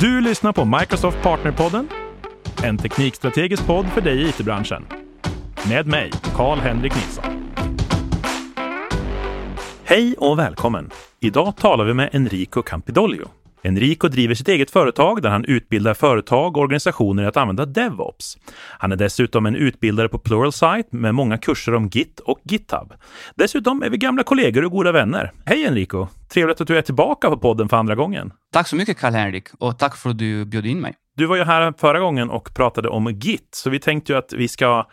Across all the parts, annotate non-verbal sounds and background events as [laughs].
Du lyssnar på Microsoft Partnerpodden, en teknikstrategisk podd för dig i it-branschen. Med mig, Karl-Henrik Nilsson. Hej och välkommen! Idag talar vi med Enrico Campidoglio. Enrico driver sitt eget företag där han utbildar företag och organisationer i att använda DevOps. Han är dessutom en utbildare på Pluralsight med många kurser om Git och GitHub. Dessutom är vi gamla kollegor och goda vänner. Hej Enrico! Trevligt att du är tillbaka på podden för andra gången. Tack så mycket Karl-Henrik och tack för att du bjöd in mig. Du var ju här förra gången och pratade om Git, så vi tänkte ju att vi ska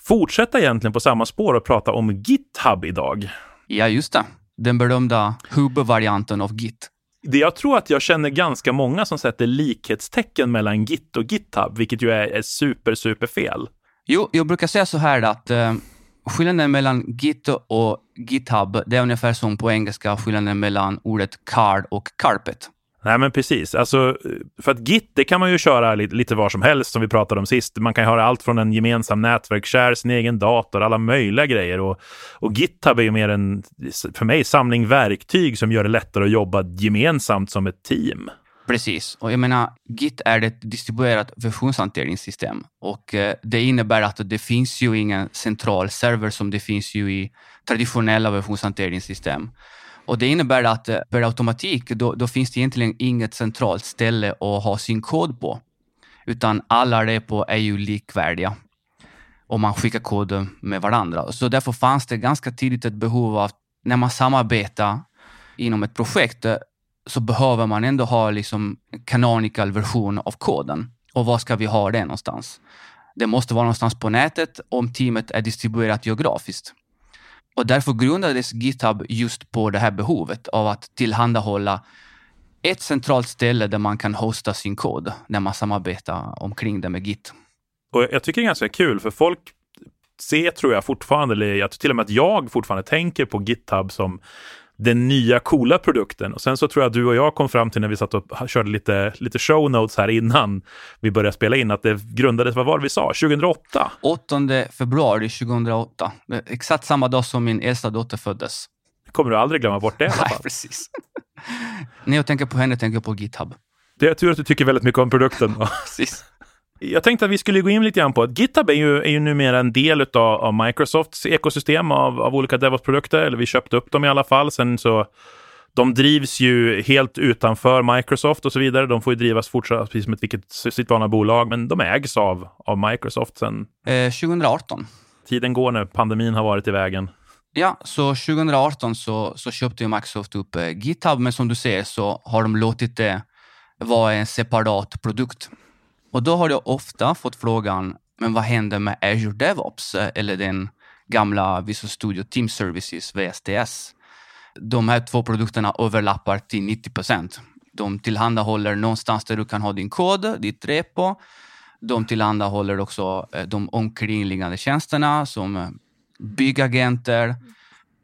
fortsätta egentligen på samma spår och prata om GitHub idag. Ja, just det. Den berömda hub-varianten av Git. Det jag tror att jag känner ganska många som sätter likhetstecken mellan Git och GitHub, vilket ju är, är super, super fel. Jo, jag brukar säga så här att eh, skillnaden mellan Git och GitHub, det är ungefär som på engelska skillnaden mellan ordet card och carpet. Nej, men precis. Alltså, för att Git, det kan man ju köra lite, lite var som helst, som vi pratade om sist. Man kan ju ha allt från en gemensam nätverkskär, sin egen dator, alla möjliga grejer. Och, och GitHub är ju mer en, för mig, samling verktyg som gör det lättare att jobba gemensamt som ett team. Precis, och jag menar, Git är ett distribuerat versionshanteringssystem och eh, det innebär att det finns ju ingen central server som det finns ju i traditionella versionshanteringssystem. Och det innebär att eh, per automatik, då, då, finns det egentligen inget centralt ställe att ha sin kod på, utan alla repo är ju likvärdiga och man skickar kod med varandra. Så därför fanns det ganska tidigt ett behov av, när man samarbetar inom ett projekt, eh, så behöver man ändå ha liksom canonical version av koden. Och var ska vi ha det någonstans? Det måste vara någonstans på nätet om teamet är distribuerat geografiskt. Och därför grundades GitHub just på det här behovet av att tillhandahålla ett centralt ställe där man kan hosta sin kod när man samarbetar omkring det med Git. Och jag tycker det är ganska kul, för folk ser, tror jag fortfarande, eller jag tror till och med att jag fortfarande tänker på GitHub som den nya coola produkten. Och sen så tror jag att du och jag kom fram till när vi satt och körde lite, lite show notes här innan vi började spela in, att det grundades, vad var det vi sa, 2008? 8 februari 2008. Exakt samma dag som min äldsta dotter föddes. Kommer du aldrig glömma bort det i alla fall? Nej, precis. när jag tänker på henne tänker jag på GitHub. Det är tur att du tycker väldigt mycket om produkten. [laughs] precis. Jag tänkte att vi skulle gå in lite grann på att GitHub är ju, är ju numera en del av, av Microsofts ekosystem av, av olika DevOps-produkter, eller vi köpte upp dem i alla fall. Sen så, de drivs ju helt utanför Microsoft och så vidare. De får ju drivas fortsatt precis som ett vilket sitt vanliga bolag, men de ägs av, av Microsoft sen... Eh, 2018. Tiden går nu, pandemin har varit i vägen. Ja, så 2018 så, så köpte Microsoft upp eh, GitHub, men som du ser så har de låtit det vara en separat produkt. Och då har jag ofta fått frågan, men vad händer med Azure DevOps eh, eller den gamla Visual Studio Team Services, VSTS? De här två produkterna överlappar till 90 procent. De tillhandahåller någonstans där du kan ha din kod, ditt repo. De tillhandahåller också eh, de omkringliggande tjänsterna som eh, byggagenter,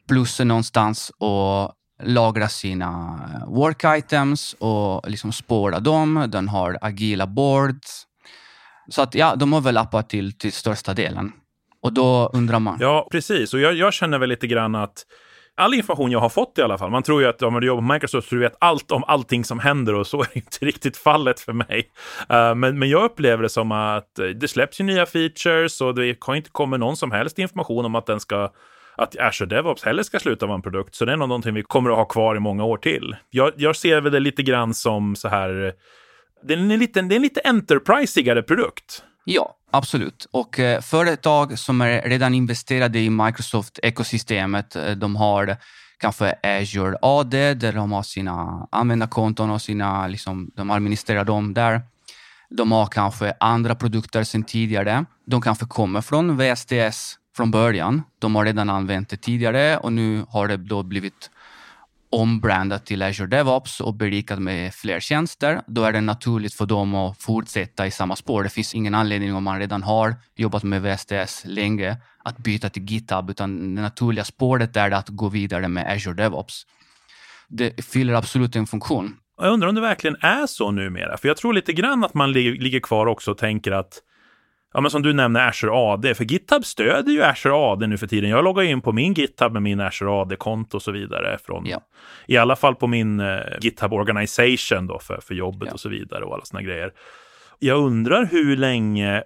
plus någonstans och lagra sina eh, work items och liksom spåra dem. Den har agila boards. Så att ja, de överlappar till, till största delen. Och då undrar man. Ja, precis. Och jag, jag känner väl lite grann att all information jag har fått i alla fall. Man tror ju att om du jobbar på Microsoft så du vet allt om allting som händer och så är inte [laughs] riktigt fallet för mig. Uh, men, men jag upplever det som att eh, det släpps ju nya features och det har inte kommit någon som helst information om att den ska att Azure DevOps heller ska sluta vara en produkt. Så det är nog någonting vi kommer att ha kvar i många år till. Jag, jag ser väl det lite grann som så här, det är en lite, det är en lite enterprisigare produkt. Ja, absolut. Och eh, företag som är redan investerade i Microsoft-ekosystemet, eh, de har kanske Azure AD där de har sina användarkonton och sina, liksom, de administrerar dem där. De har kanske andra produkter sedan tidigare. De kanske kommer från VSTS från början. De har redan använt det tidigare och nu har det då blivit ombrandat till Azure DevOps och berikat med fler tjänster. Då är det naturligt för dem att fortsätta i samma spår. Det finns ingen anledning om man redan har jobbat med VSTS länge att byta till GitHub, utan det naturliga spåret är att gå vidare med Azure DevOps. Det fyller absolut en funktion. Jag undrar om det verkligen är så numera, för jag tror lite grann att man ligger kvar också och tänker att ja, men som du nämner Azure AD, för GitHub stöder ju Azure AD nu för tiden. Jag loggar in på min GitHub med min Azure AD-konto och så vidare. Från, ja. I alla fall på min uh, GitHub Organization då för, för jobbet ja. och så vidare och alla såna grejer. Jag undrar hur länge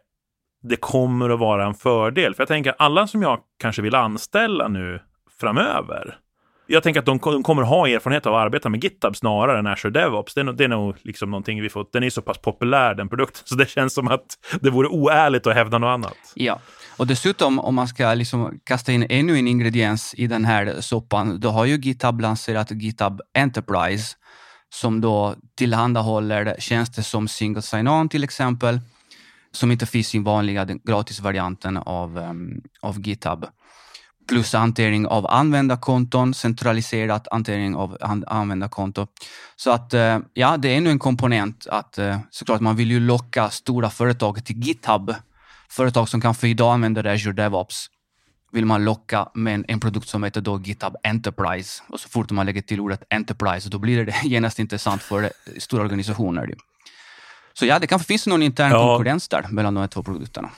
det kommer att vara en fördel. För jag tänker alla som jag kanske vill anställa nu framöver, jag tänker att de, kommer ha erfarenhet av att arbeta med GitHub snarare än Azure DevOps. Det är, det är nog liksom någonting vi fått. Den är så pass populär, den produkten, [laughs] så det känns som att det vore oärligt att hävda något annat. Ja, och dessutom om man ska liksom kasta in ännu en ingrediens i den här soppan, då har ju GitHub lanserat GitHub Enterprise som då tillhandahåller tjänster som single sign-on till exempel, som inte finns i vanliga gratisvarianten av, um, av GitHub plus hantering av användarkonton, centraliserat hantering av användarkonton. Så att eh, ja, det är ännu en komponent att eh, såklart man vill ju locka stora företag till GitHub. Företag som kanske idag använder Azure DevOps vill man locka med en produkt som heter då GitHub Enterprise. Och så fort man lägger till ordet Enterprise, då blir det genast intressant för eh, stora organisationer. Så ja, det kanske finns någon intern ja. konkurrens där mellan de här två produkterna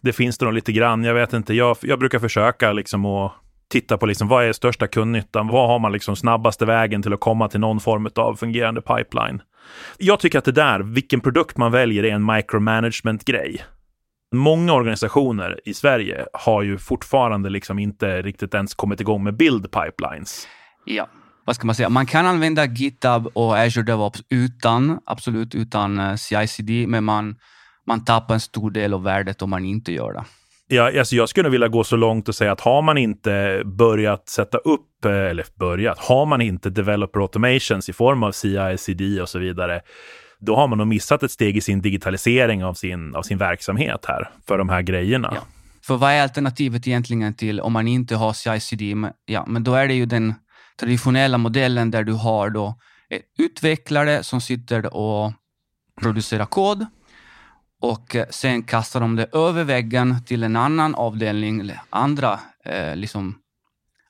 det finns det nog lite grann. Jag vet inte. Jag, jag brukar försöka liksom att titta på liksom, vad är största kundnyttan? Vad har man liksom snabbaste vägen till att komma till någon form av fungerande pipeline? Jag tycker att det där, vilken produkt man väljer, är en micromanagement-grej. Många organisationer i Sverige har ju fortfarande liksom inte riktigt ens kommit igång med build pipelines. Ja, vad ska man säga? Man kan använda GitHub och Azure DevOps utan, absolut utan CICD, CI-CD, men man man tappar en stor del av värdet om man inte gör det. Ja, alltså jag skulle vilja gå så långt och säga att har man inte börjat sätta upp, eh, eller börjat, har man inte developer automations i form av CI, CD och så vidare, då har man nog missat ett steg i sin digitalisering av sin, av sin verksamhet här, för de här grejerna. Ja. För vad är alternativet egentligen till om man inte har CI-CD? Ja, men då är det ju den traditionella modellen där du har då utvecklare som sitter och producerar kod och eh, sen kastar de det över väggen till en annan avdelning, eller andra, eh, liksom,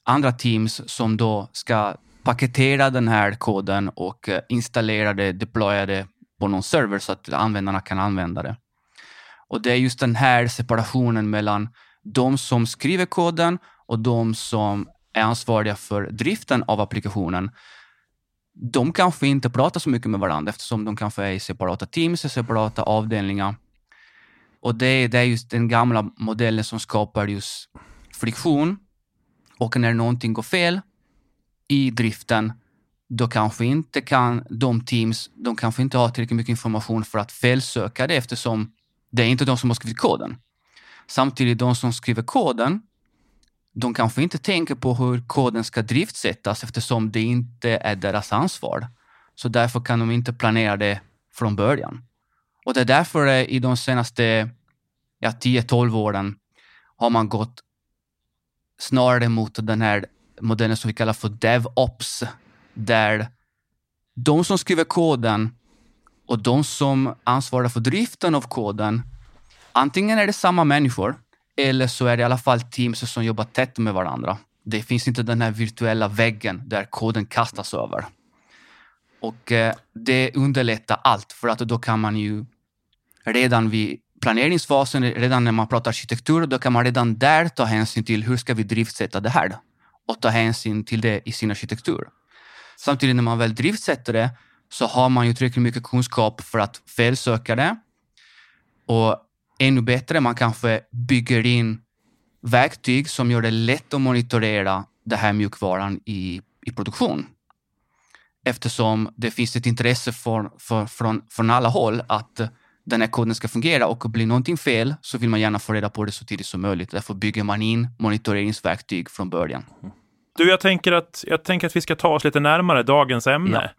andra teams som då ska paketera den här koden och eh, installera det, deploya det på någon server så att användarna kan använda det. Och det är just den här separationen mellan de som skriver koden och de som är ansvariga för driften av applikationen de kanske inte pratar så mycket med varandra eftersom de kanske är i separata teams, i separata avdelningar. Och det, det är just den gamla modellen som skapar just friktion. Och när någonting går fel i driften, då kanske inte kan de teams, de kanske inte har tillräckligt mycket information för att felsöka det eftersom det är inte de som har skrivit koden. Samtidigt, de som skriver koden, de kanske inte tänker på hur koden ska driftsättas eftersom det inte är deras ansvar. Så därför kan de inte planera det från början. Och det är därför i de senaste ja, 10-12 åren har man gått snarare mot den här modellen som vi kallar för DevOps, där de som skriver koden och de som ansvarar för driften av koden, antingen är det samma människor eller så är det i alla fall teams som jobbar tätt med varandra. Det finns inte den här virtuella väggen där koden kastas över. Och eh, det underlättar allt för att då kan man ju redan vid planeringsfasen, redan när man pratar arkitektur, då kan man redan där ta hänsyn till hur ska vi driftsätta det här och ta hänsyn till det i sin arkitektur. Samtidigt när man väl driftsätter det så har man ju tillräckligt mycket kunskap för att felsöka det. Och ännu bättre, man kanske bygger in verktyg som gör det lätt att monitorera den här mjukvaran i, i produktion. Eftersom det finns ett intresse för, för, från, från alla håll att den här koden ska fungera och blir någonting fel så vill man gärna få reda på det så tidigt som möjligt. Därför bygger man in monitoreringsverktyg från början. Mm. Du, jag tänker, att, jag tänker att vi ska ta oss lite närmare dagens ämne.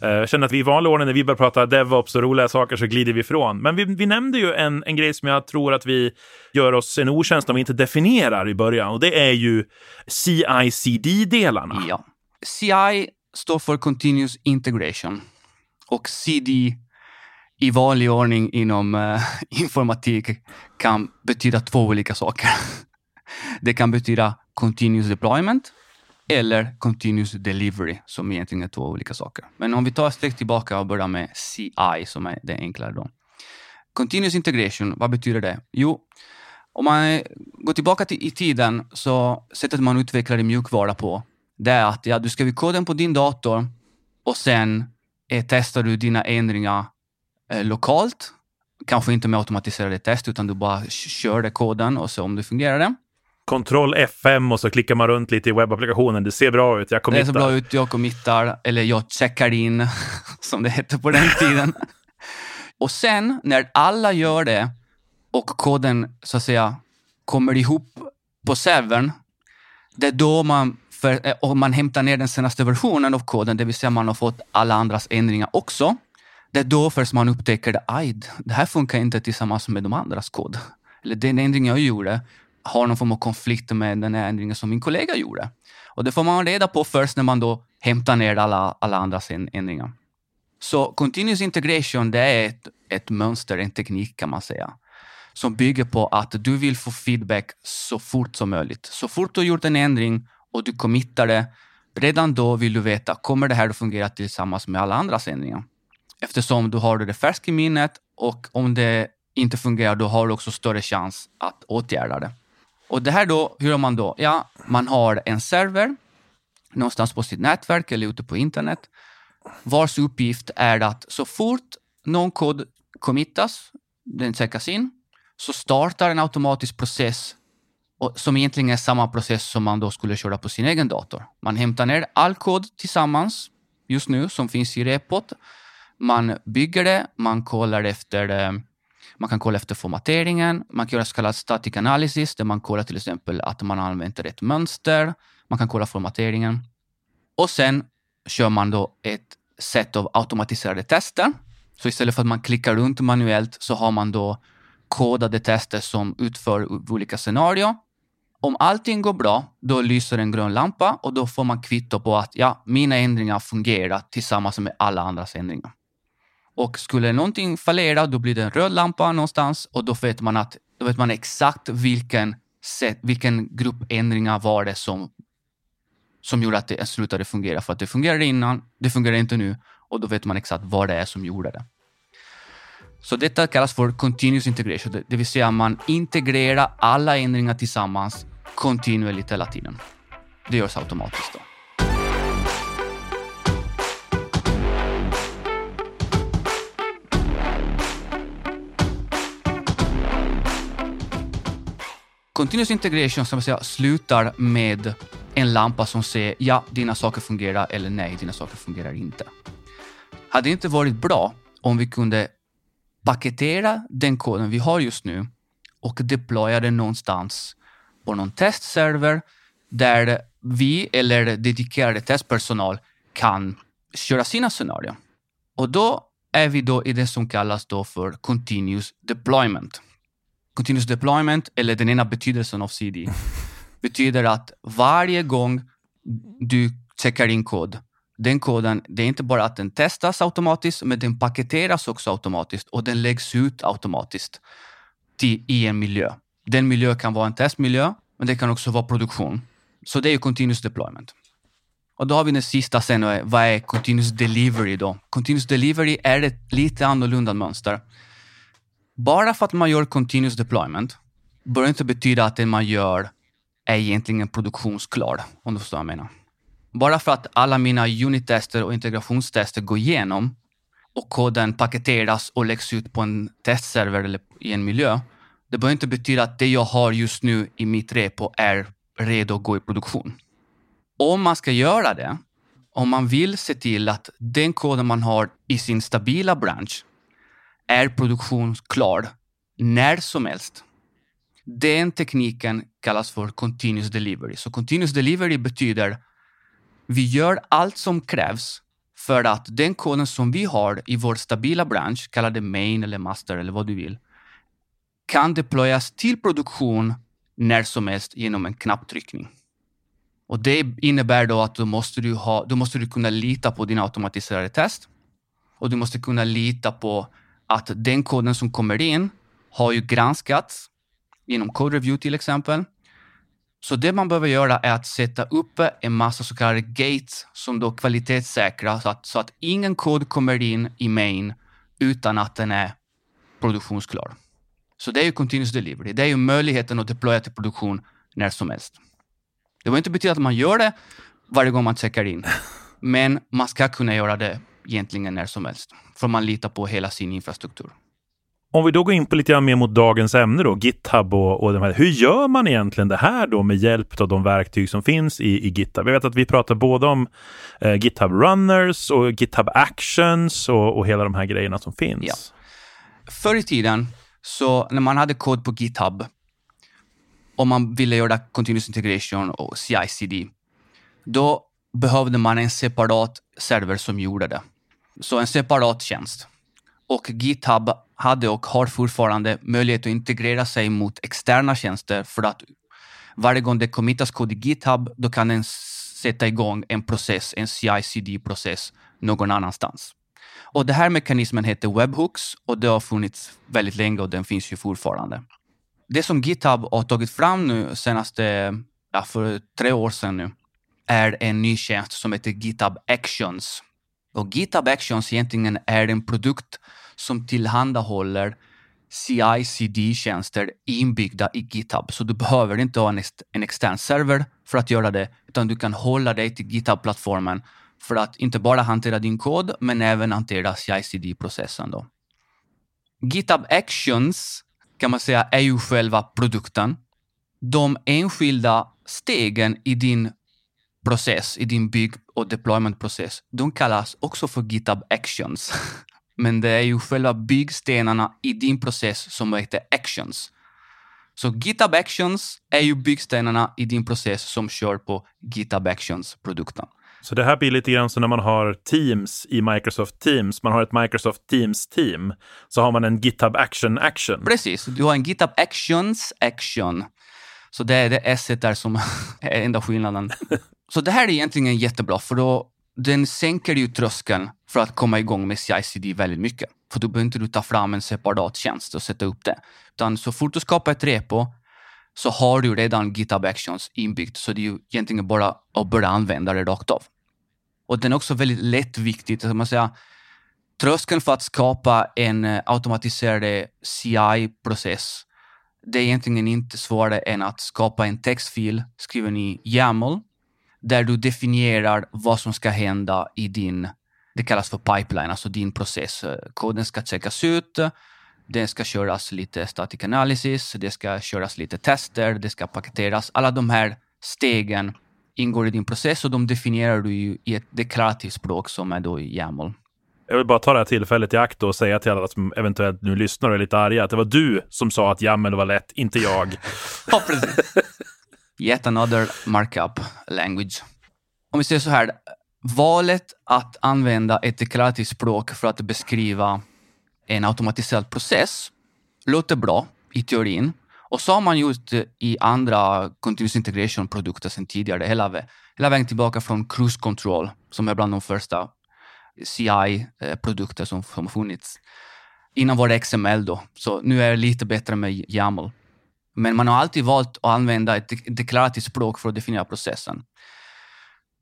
Ja. Eh, jag känner att vi i vanlig ordning när vi börjar prata DevOps och roliga saker så glider vi ifrån. Men vi, vi nämnde ju en, en grej som jag tror att vi gör oss en otjänst om vi inte definierar i början och det är ju CI-CD-delarna. Ja. CI står för Continuous Integration och CD i vanlig ordning inom uh, [laughs] informatik kan betyda två olika saker. [laughs] Det kan betyda continuous deployment eller continuous delivery, som egentligen är två olika saker. Men om vi tar ett steg tillbaka och börjar med CI, som är det enklare då. Continuous integration, vad betyder det? Jo, om man går tillbaka till, i tiden, så sättet man utvecklade mjukvara på, det är att ja, du skriver koden på din dator och sen eh, testar du dina ändringar eh, lokalt. Kanske inte med automatiserade test, utan du bara körde koden och så om det fungerar. Kontroll F5 och så klickar man runt lite i webbapplikationen. Det ser bra ut, jag committar. Det ser bra ut, jag committar, eller jag checkar in, [laughs] som det hette på den tiden. [laughs] och sen när alla gör det och koden så att säga kommer ihop på servern, det är då man, för, eh, och man hämtar ner den senaste versionen av koden, det vill säga man har fått alla andras ändringar också. Det är då först man upptäcker att det här funkar inte tillsammans med de andras kod. Eller den ändring jag gjorde har någon form av konflikt med den här ändringen som min kollega gjorde. Och det får man reda på först när man då hämtar ner alla, alla andras ändringar. Så continuous integration, det är ett, ett mönster, en teknik kan man säga, som bygger på att du vill få feedback så fort som möjligt. Så fort du har gjort en ändring och du committar det, redan då vill du veta, kommer det här att fungera tillsammans med alla andra ändringar? Eftersom du har det färskt i minnet och om det inte fungerar, då har du också större chans att åtgärda det. Och det här då, hur gör man då? Ja, man har en server någonstans på sitt nätverk eller ute på internet vars uppgift är att så fort någon kod committas, den checkas in, så startar en automatisk process som egentligen är samma process som man då skulle köra på sin egen dator. Man hämtar ner all kod tillsammans just nu som finns i repot. Man bygger det, man kollar efter eh, man kan kolla efter formateringen, man kan göra så kallad static analysis där man kollar till exempel att man har använt rätt mönster. Man kan kolla formateringen. Och sen kör man då ett sätt av automatiserade tester. Så istället för att man klickar runt manuellt så har man då kodade tester som utför olika scenarier. Om allting går bra, då lyser en grön lampa och då får man kvitto på att ja, mina ändringar fungerar tillsammans med alla andras ändringar. Och skulle någonting fallera, då blir det en röd lampa någonstans och då vet man, att, då vet man exakt vilken, sätt, vilken gruppändringar var det som, som gjorde att det slutade fungera. För att det fungerade innan, det fungerar inte nu och då vet man exakt vad det är som gjorde det. Så detta kallas för continuous integration, det vill säga man integrerar alla ändringar tillsammans kontinuerligt hela tiden. Det görs automatiskt. Då. Continuous integration som säga, slutar med en lampa som säger ja, dina saker fungerar eller nej, dina saker fungerar inte. Hade det inte varit bra om vi kunde paketera den koden vi har just nu och deploya den någonstans på någon testserver där vi eller dedikerade testpersonal kan köra sina scenarier. Och då är vi då i det som kallas då för continuous deployment. Continuous deployment, eller den ena betydelsen av CD, [laughs] betyder att varje gång du checkar in kod, den koden, det är inte bara att den testas automatiskt, men den paketeras också automatiskt och den läggs ut automatiskt till, i en miljö. Den miljö kan vara en testmiljö, men det kan också vara produktion. Så det är continuous deployment. Och då har vi den sista sen, vad är continuous delivery då? Continuous delivery är ett lite annorlunda mönster. Bara för att man gör continuous deployment bör inte betyda att det man gör är egentligen produktionsklar, om du förstår vad jag menar. Bara för att alla mina unittester och integrationstester går igenom och koden paketeras och läggs ut på en testserver eller i en miljö, det behöver inte betyda att det jag har just nu i mitt repo är redo att gå i produktion. Om man ska göra det, om man vill se till att den koden man har i sin stabila bransch är produktionsklar när som helst. Den tekniken kallas för continuous delivery. Så continuous delivery betyder vi gör allt som krävs för att den koden som vi har i vår stabila bransch, kalla det main eller master eller vad du vill, kan deployas till produktion när som helst genom en knapptryckning. Och det innebär då att du måste, du ha, du måste du kunna lita på dina automatiserade test och du måste kunna lita på att den koden som kommer in har ju granskats genom code review till exempel. Så det man behöver göra är att sätta upp en massa så kallade gates som då kvalitetssäkrar så att, så att ingen kod kommer in i main utan att den är produktionsklar. Så det är ju continuous delivery. Det är ju möjligheten att deploya till produktion när som helst. Det behöver inte betyda att man gör det varje gång man checkar in, [laughs] men man ska kunna göra det egentligen när som helst, för man litar på hela sin infrastruktur. Om vi då går in på lite grann mer mot dagens ämne då, GitHub och, och de här. Hur gör man egentligen det här då med hjälp av de verktyg som finns i, i GitHub? Jag vet att vi pratar både om eh, GitHub Runners och GitHub Actions och, och, hela de här grejerna som finns. Ja. Förr i tiden, så när man hade kod på GitHub och man ville göra continuous integration och CI-CD, då behövde man en separat server som gjorde det. Så en separat tjänst. Och GitHub hade och har fortfarande möjlighet att integrera sig mot externa tjänster för att varje gång det committas kod i GitHub, då kan den sätta igång en process, en CI-CD-process någon annanstans. Och den här mekanismen heter webhooks och det har funnits väldigt länge och den finns ju fortfarande. Det som GitHub har tagit fram nu senaste, ja, för tre år sedan nu, är en ny tjänst som heter GitHub Actions. Och GitHub Actions egentligen är en produkt som tillhandahåller CI-CD-tjänster inbyggda i GitHub. Så du behöver inte ha en, en extern server för att göra det, utan du kan hålla dig till GitHub-plattformen för att inte bara hantera din kod, men även hantera CI-CD-processen. Då. GitHub Actions kan man säga är ju själva produkten. De enskilda stegen i din process, i din bygg och deployment-process, de kallas också för GitHub Actions. [laughs] Men det är ju själva byggstenarna i din process som heter actions. Så GitHub Actions är ju byggstenarna i din process som kör på GitHub Actions-produkten. Så det här blir lite grann som när man har Teams i Microsoft Teams. Man har ett Microsoft Teams-team. Så har man en GitHub Action Action. Precis, du har en GitHub Actions Action. Så det är det S där som [laughs] är enda skillnaden. Så det här är egentligen jättebra, för då den sänker ju tröskeln för att komma igång med CICD väldigt mycket. För då behöver inte du ta fram en separat tjänst och sätta upp det. Utan så fort du skapar ett repo så har du redan GitHub Actions inbyggt, så det är ju egentligen bara att börja använda det rakt av. Och den är också väldigt lättviktigt, man säga. Tröskeln för att skapa en eh, automatiserad CI-process, det är egentligen inte svårare än att skapa en textfil skriven i YAML där du definierar vad som ska hända i din, det kallas för pipeline, alltså din process. Koden ska checkas ut, det ska köras lite static analysis, det ska köras lite tester, det ska paketeras. Alla de här stegen ingår i din process och de definierar du i ett deklarativt språk som är då i YAML. Jag vill bara ta det här tillfället i akt och säga till alla som eventuellt nu lyssnar och är lite arga att det var du som sa att jammel var lätt, inte jag. [laughs] ja, precis. Yet another markup language. Om vi säger så här, valet att använda ett deklarativt språk för att beskriva en automatiserad process låter bra i teorin. Och så har man gjort i andra continuous integration-produkter sedan tidigare, hela, hela vägen tillbaka från cruise control, som är bland de första CI-produkter eh, som har funnits. Innan var det XML då, så nu är det lite bättre med YAML. Men man har alltid valt att använda ett deklarativt språk för att definiera processen.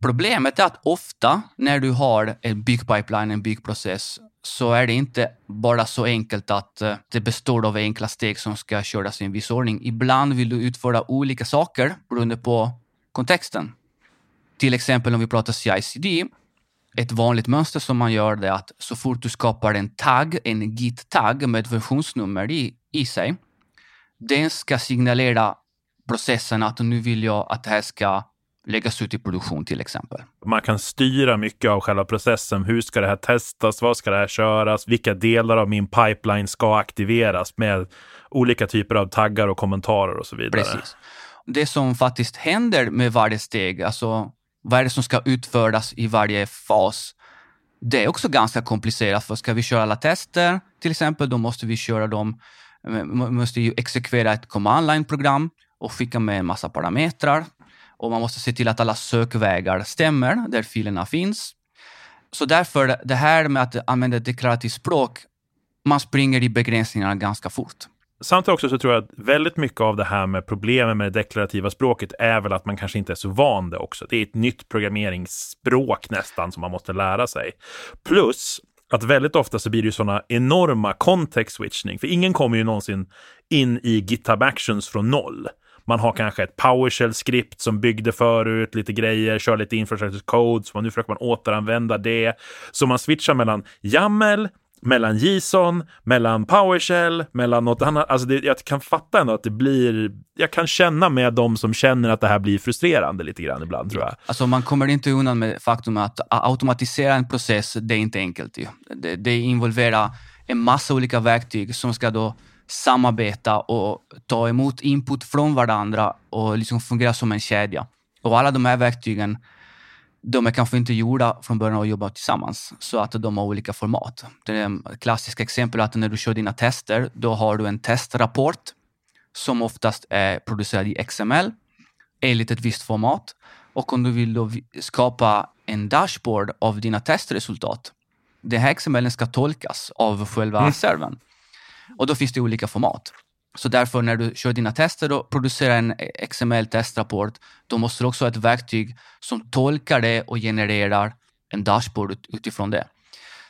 Problemet är att ofta när du har en byggpipeline, en byggprocess, så är det inte bara så enkelt att eh, det består av enkla steg som ska köras i en viss ordning. Ibland vill du utföra olika saker beroende på kontexten. Till exempel om vi pratar CICD, ett vanligt mönster som man gör är att så fort du skapar en tagg, en git-tagg med ett versionsnummer i, i sig, den ska signalera processen att nu vill jag att det här ska läggas ut i produktion till exempel. Man kan styra mycket av själva processen. Hur ska det här testas? Vad ska det här köras? Vilka delar av min pipeline ska aktiveras med olika typer av taggar och kommentarer och så vidare. Precis. Det som faktiskt händer med varje steg, alltså vad är det som ska utföras i varje fas? Det är också ganska komplicerat, för ska vi köra alla tester till exempel, då måste vi köra dem eh, måste ju exekvera ett command line-program och skicka med en massa parametrar. Och man måste se till att alla sökvägar stämmer där filerna finns. Så därför, det här med att använda deklarativt språk, man springer i begränsningarna ganska fort. Samtidigt också så tror jag att väldigt mycket av det här med problemen med det deklarativa språket är väl att man kanske inte är så van det också. Det är ett nytt programmeringsspråk nästan som man måste lära sig. Plus att väldigt ofta så blir det ju sådana enorma context switchning, för ingen kommer ju någonsin in i GitHub Actions från noll. Man har kanske ett PowerShell-skript som byggde förut, lite grejer, kör lite infrastructure code, så nu försöker man återanvända det. Så man switchar mellan YAML, mellan JSON, mellan PowerShell, mellan något annat. Alltså det, jag kan fatta ändå att det blir, jag kan känna med de som känner att det här blir frustrerande lite grann ibland tror jag. Alltså man kommer inte undan med faktum att automatisera en process, det är inte enkelt. Ju. Det, det involverar en massa olika verktyg som ska då samarbeta och ta emot input från varandra och liksom fungera som en kedja. Och alla de här verktygen de är kanske inte gjorda från början att jobba tillsammans, så att de har olika format. Det är klassiska exempel att när du kör dina tester, då har du en testrapport som oftast är producerad i XML enligt ett visst format. Och om du vill då skapa en dashboard av dina testresultat, den här XML ska tolkas av själva mm. servern. Och då finns det olika format. Så därför när du kör dina tester och producerar en XML-testrapport, då måste du också ha ett verktyg som tolkar det och genererar en dashboard utifrån det.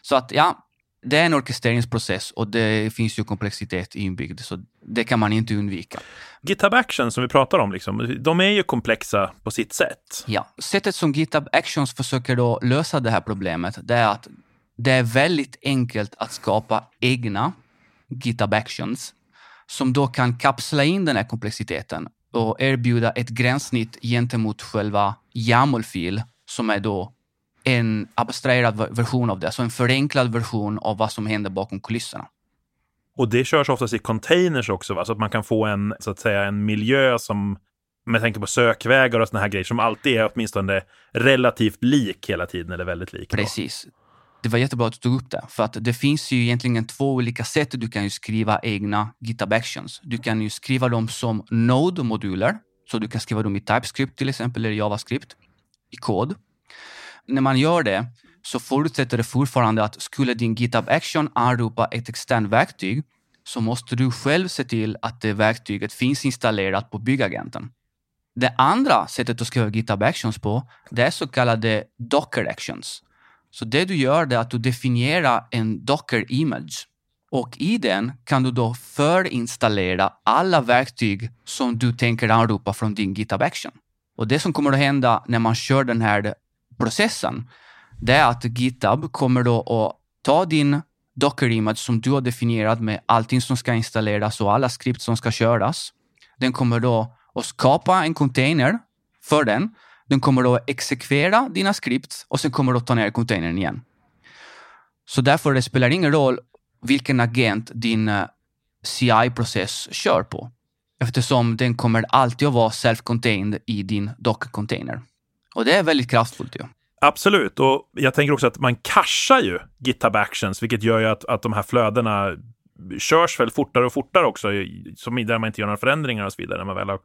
Så att ja, det är en orkestreringsprocess och det finns ju komplexitet inbyggd, så det kan man inte undvika. GitHub Actions som vi pratar om, liksom, de är ju komplexa på sitt sätt. Ja, sättet som GitHub Actions försöker då lösa det här problemet, det är att det är väldigt enkelt att skapa egna GitHub Actions som då kan kapsla in den här komplexiteten och erbjuda ett gränssnitt gentemot själva YAML-fil som är då en abstraherad version av det, så en förenklad version av vad som händer bakom kulisserna. Och det körs oftast i containers också, va? så att man kan få en, så att säga, en miljö som med tanke på sökvägar och såna här grejer som alltid är åtminstone relativt lik hela tiden, eller väldigt lik. Precis. Det var jättebra att du tog upp det, för att det finns ju egentligen två olika sätt du kan ju skriva egna GitHub Actions. Du kan ju skriva dem som Node-moduler, så du kan skriva dem i TypeScript till exempel, eller JavaScript, i kod. När man gör det så förutsätter det fortfarande att skulle din GitHub Action anropa ett externt verktyg så måste du själv se till att det verktyget finns installerat på byggagenten. Det andra sättet att skriva GitHub Actions på, det är så kallade Docker Actions. Så det du gör är att du definierar en Docker image och i den kan du då förinstallera alla verktyg som du tänker anropa från din GitHub Action. Och det som kommer att hända när man kör den här processen, det är att GitHub kommer då att ta din Docker-image som du har definierat med allting som ska installeras och alla skript som ska köras. Den kommer då att skapa en container för den den kommer då exekvera dina skript och sen kommer du ta ner containern igen. Så därför det spelar ingen roll vilken agent din eh, CI-process kör på. Eftersom den kommer alltid att vara self-contained i din Docker-container. Och det är väldigt kraftfullt ju. Absolut, och jag tänker också att man cashar ju GitHub Actions, vilket gör ju att, att de här flödena körs väl fortare och fortare också, som där man inte gör några förändringar och så vidare, när man väl har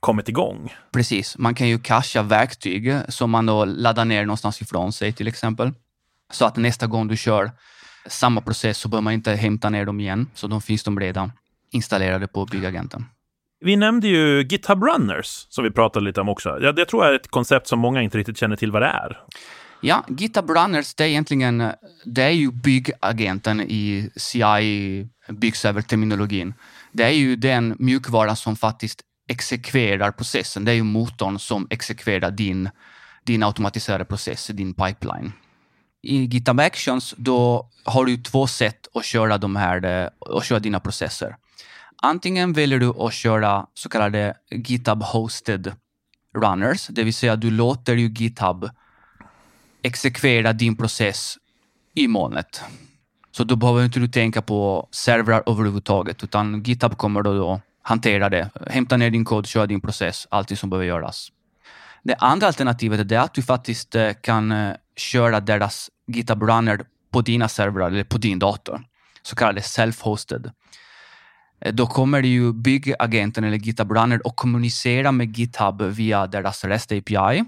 kommit igång. Precis, man kan ju casha verktyg som man då laddar ner någonstans ifrån sig till exempel. Så att nästa gång du kör samma process så behöver man inte hämta ner dem igen, så de finns de redan installerade på byggagenten. Vi nämnde ju GitHub Runners som vi pratade lite om också. Jag, jag tror är ett koncept som många inte riktigt känner till vad det är. Ja, GitHub Runners, det är egentligen eh, det är ju byggagenten i CI byggserver-terminologin. Det är ju den mjukvara som faktiskt exekverar processen. Det är ju motorn som exekverar din, din automatiserade process, din pipeline. I GitHub Actions då har du två sätt att köra, de här, eh, att köra dina processer. Antingen väljer du att köra så kallade GitHub hosted runners, det vill säga du låter ju GitHub exekvera din process i molnet. Så då behöver inte du tänka på servrar överhuvudtaget, utan GitHub kommer då, då hantera det. Hämta ner din kod, köra din process, allt det som behöver göras. Det andra alternativet är att du faktiskt eh, kan eh, köra deras GitHub Runner på dina servrar eller på din dator, så kallade self-hosted. Eh, då kommer ju byggagenten eller GitHub Runner att kommunicera med GitHub via deras REST API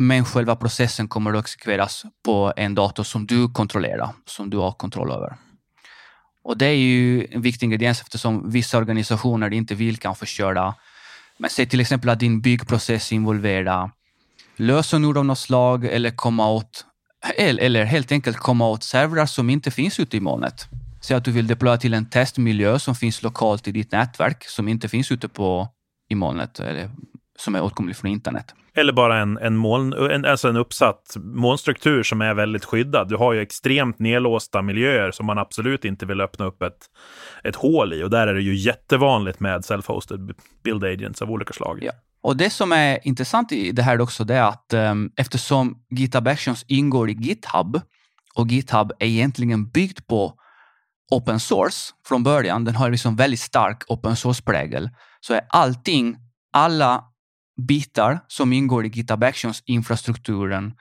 men själva processen kommer att exekveras på en dator som du kontrollerar, som du har kontroll över. Och det är ju en viktig ingrediens eftersom vissa organisationer inte vill kanske köra, men säg till exempel att din byggprocess involverar lösenord av något slag eller komma åt Eller helt enkelt komma åt servrar som inte finns ute i molnet. Säg att du vill deploya till en testmiljö som finns lokalt i ditt nätverk som inte finns ute på, i molnet eller som är åtkomlig från internet. Eller bara en, en, moln, en, alltså en uppsatt molnstruktur som är väldigt skyddad. Du har ju extremt nedlåsta miljöer som man absolut inte vill öppna upp ett, ett hål i. Och där är det ju jättevanligt med self-hosted build agents av olika slag. Ja. Och det som är intressant i det här också, det är att um, eftersom GitHub Actions ingår i GitHub och GitHub är egentligen byggt på open source från början, den har liksom väldigt stark open source-prägel, så är allting, alla bitar som ingår i GitHub Actions infrastrukturen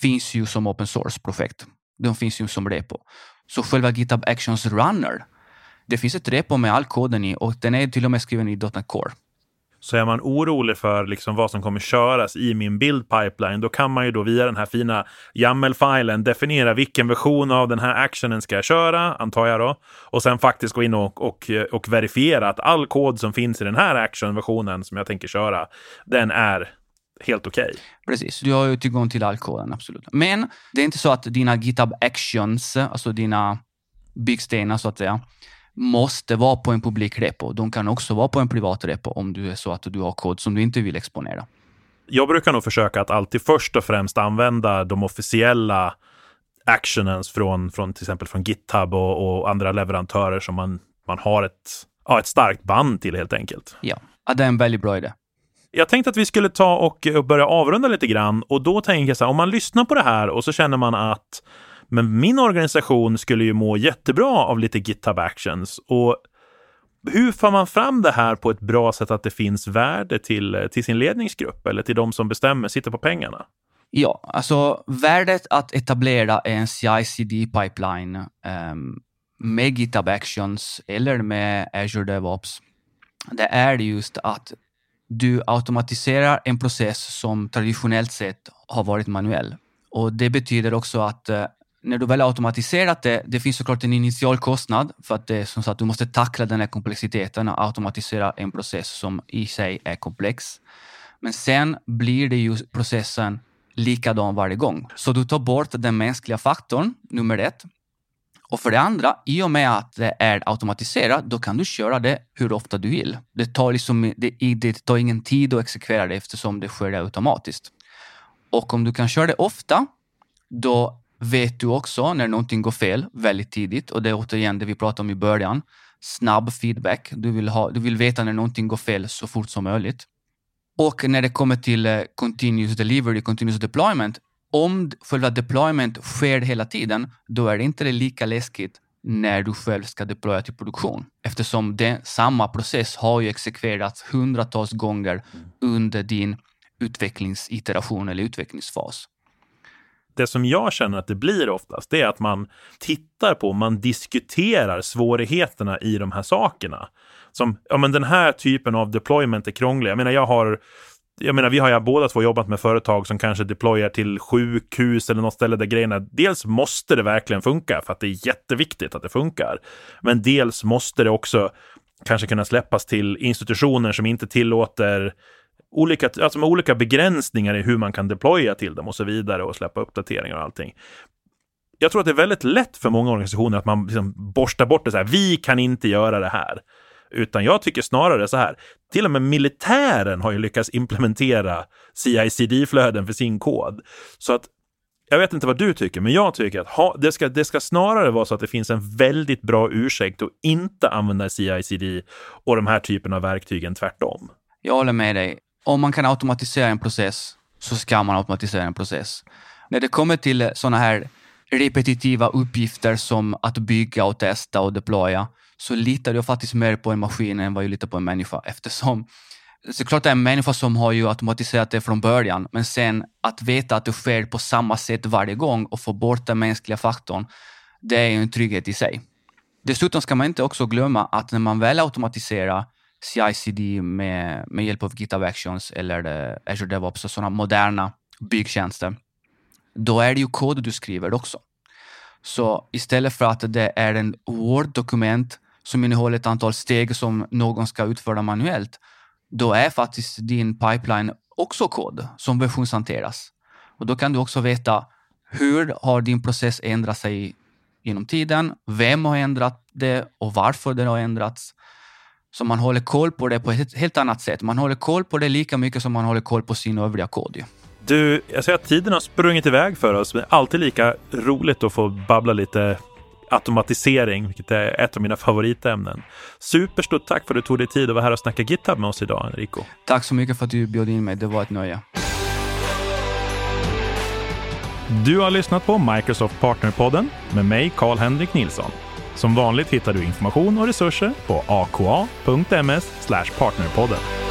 finns ju som open source-projekt. De finns ju som repo. Så själva GitHub Actions Runner, det finns ett repo med all koden i och den är till och med skriven i .NET Core. Så är man orolig för liksom vad som kommer köras i min build pipeline, då kan man ju då via den här fina YAML-filen definiera vilken version av den här actionen ska jag köra, antar jag då. Och sen faktiskt gå in och, och, och verifiera att all kod som finns i den här action-versionen som jag tänker köra, den är helt okej. Okay. Precis, du har ju tillgång till all koden, absolut. Men det är inte så att dina GitHub actions, alltså dina byggstenar så att säga, måste vara på en publik repo. De kan också vara på en privat repo om du är så att du har kod som du inte vill exponera. Jag brukar nog försöka att alltid först och främst använda de officiella actionens från, från till exempel från GitHub och, och andra leverantörer som man, man har ett, ja, ett starkt band till helt enkelt. Ja, det är en väldigt bra idé. Jag tänkte att vi skulle ta och börja avrunda lite grann och då tänker jag så här, om man lyssnar på det här och så känner man att men min organisation skulle ju må jättebra av lite GitHub Actions. Och hur får man fram det här på ett bra sätt att det finns värde till, till sin ledningsgrupp eller till de som bestämmer, sitter på pengarna? Ja, alltså värdet att etablera en CI-CD-pipeline um, ehm, med GitHub Actions eller med Azure DevOps, det är just att du automatiserar en process som traditionellt sett har varit manuell. Och det betyder också att eh, när du väl automatiserat det, det finns såklart en initial kostnad för att det är som sagt, du måste tackla den här komplexiteten och automatisera en process som i sig är komplex. Men sen blir det ju processen likadan varje gång. Så du tar bort den mänskliga faktorn, nummer ett. Och för det andra, i och med att det är automatiserat, då kan du köra det hur ofta du vill. Det tar, liksom, det, det tar ingen tid att exekvera det eftersom det sker automatiskt. Och om du kan köra det ofta, då vet du också när någonting går fel väldigt tidigt och det är återigen det vi pratade om i början. Snabb feedback. Du vill, ha, du vill veta när någonting går fel så fort som möjligt. Och när det kommer till uh, continuous delivery, continuous deployment, om själva deployment sker hela tiden, då är det inte det lika läskigt när du själv ska deploya till produktion. Eftersom det, samma process har ju exekverats hundratals gånger under din utvecklingsiteration eller utvecklingsfas det som jag känner att det blir oftast, det är att man tittar på, man diskuterar svårigheterna i de här sakerna. Som, ja men den här typen av deployment är krånglig. Jag menar, jag har jag menar, vi har ju båda två jobbat med företag som kanske deployar till sjukhus eller något ställe där grejerna, dels måste det verkligen funka för att det är jätteviktigt att det funkar. Men dels måste det också kanske kunna släppas till institutioner som inte tillåter olika, alltså med olika begränsningar i hur man kan deploya till dem och så vidare och släppa uppdateringar och allting. Jag tror att det är väldigt lätt för många organisationer att man liksom borstar bort det så här. Vi kan inte göra det här. Utan jag tycker snarare så här. Till och med militären har ju lyckats implementera CICD flöden för sin kod. Så att jag vet inte vad du tycker, men jag tycker att ha, det, ska, det ska snarare vara så att det finns en väldigt bra ursäkt att inte använda CICD och de här typen av verktygen tvärtom. Jag håller med dig om man kan automatisera en process så ska man automatisera en process. När det kommer till sådana här repetitiva uppgifter som att bygga och testa och deploya så litar jag faktiskt mer på en maskin än vad jag litar på en människa eftersom såklart det är en människa som har ju automatiserat det från början, men sen att veta att det sker på samma sätt varje gång och få bort den mänskliga faktorn, det är ju en trygghet i sig. Dessutom ska man inte också glömma att när man väl automatiserar CI-CD med, med hjälp av GitHub Actions eller eh, Azure DevOps och sådana moderna byggtjänster, då är det ju kod du skriver också. Så istället för att det är en Word-dokument som innehåller ett antal steg som någon ska utföra manuellt, då är faktiskt din pipeline också kod som versionshanteras. Och då kan du också veta hur har din process ändrat sig genom tiden? Vem har ändrat det och varför det har ändrats? Så man håller koll på det på ett helt annat sätt. Man håller koll på det lika mycket som man håller koll på sin övriga kod. Du, jag ser att tiden har sprungit iväg för oss. Men alltid lika roligt att få babbla lite automatisering, vilket är ett av mina favoritämnen. Superstort tack för att du tog dig tid att vara här och snacka GitHub med oss idag, Enrico. Tack så mycket för att du bjöd in mig. Det var ett nöje. Du har lyssnat på Microsoft Partnerpodden med mig, Karl-Henrik Nilsson. Som vanligt hittar du information och resurser på aka.ms partnerpodden.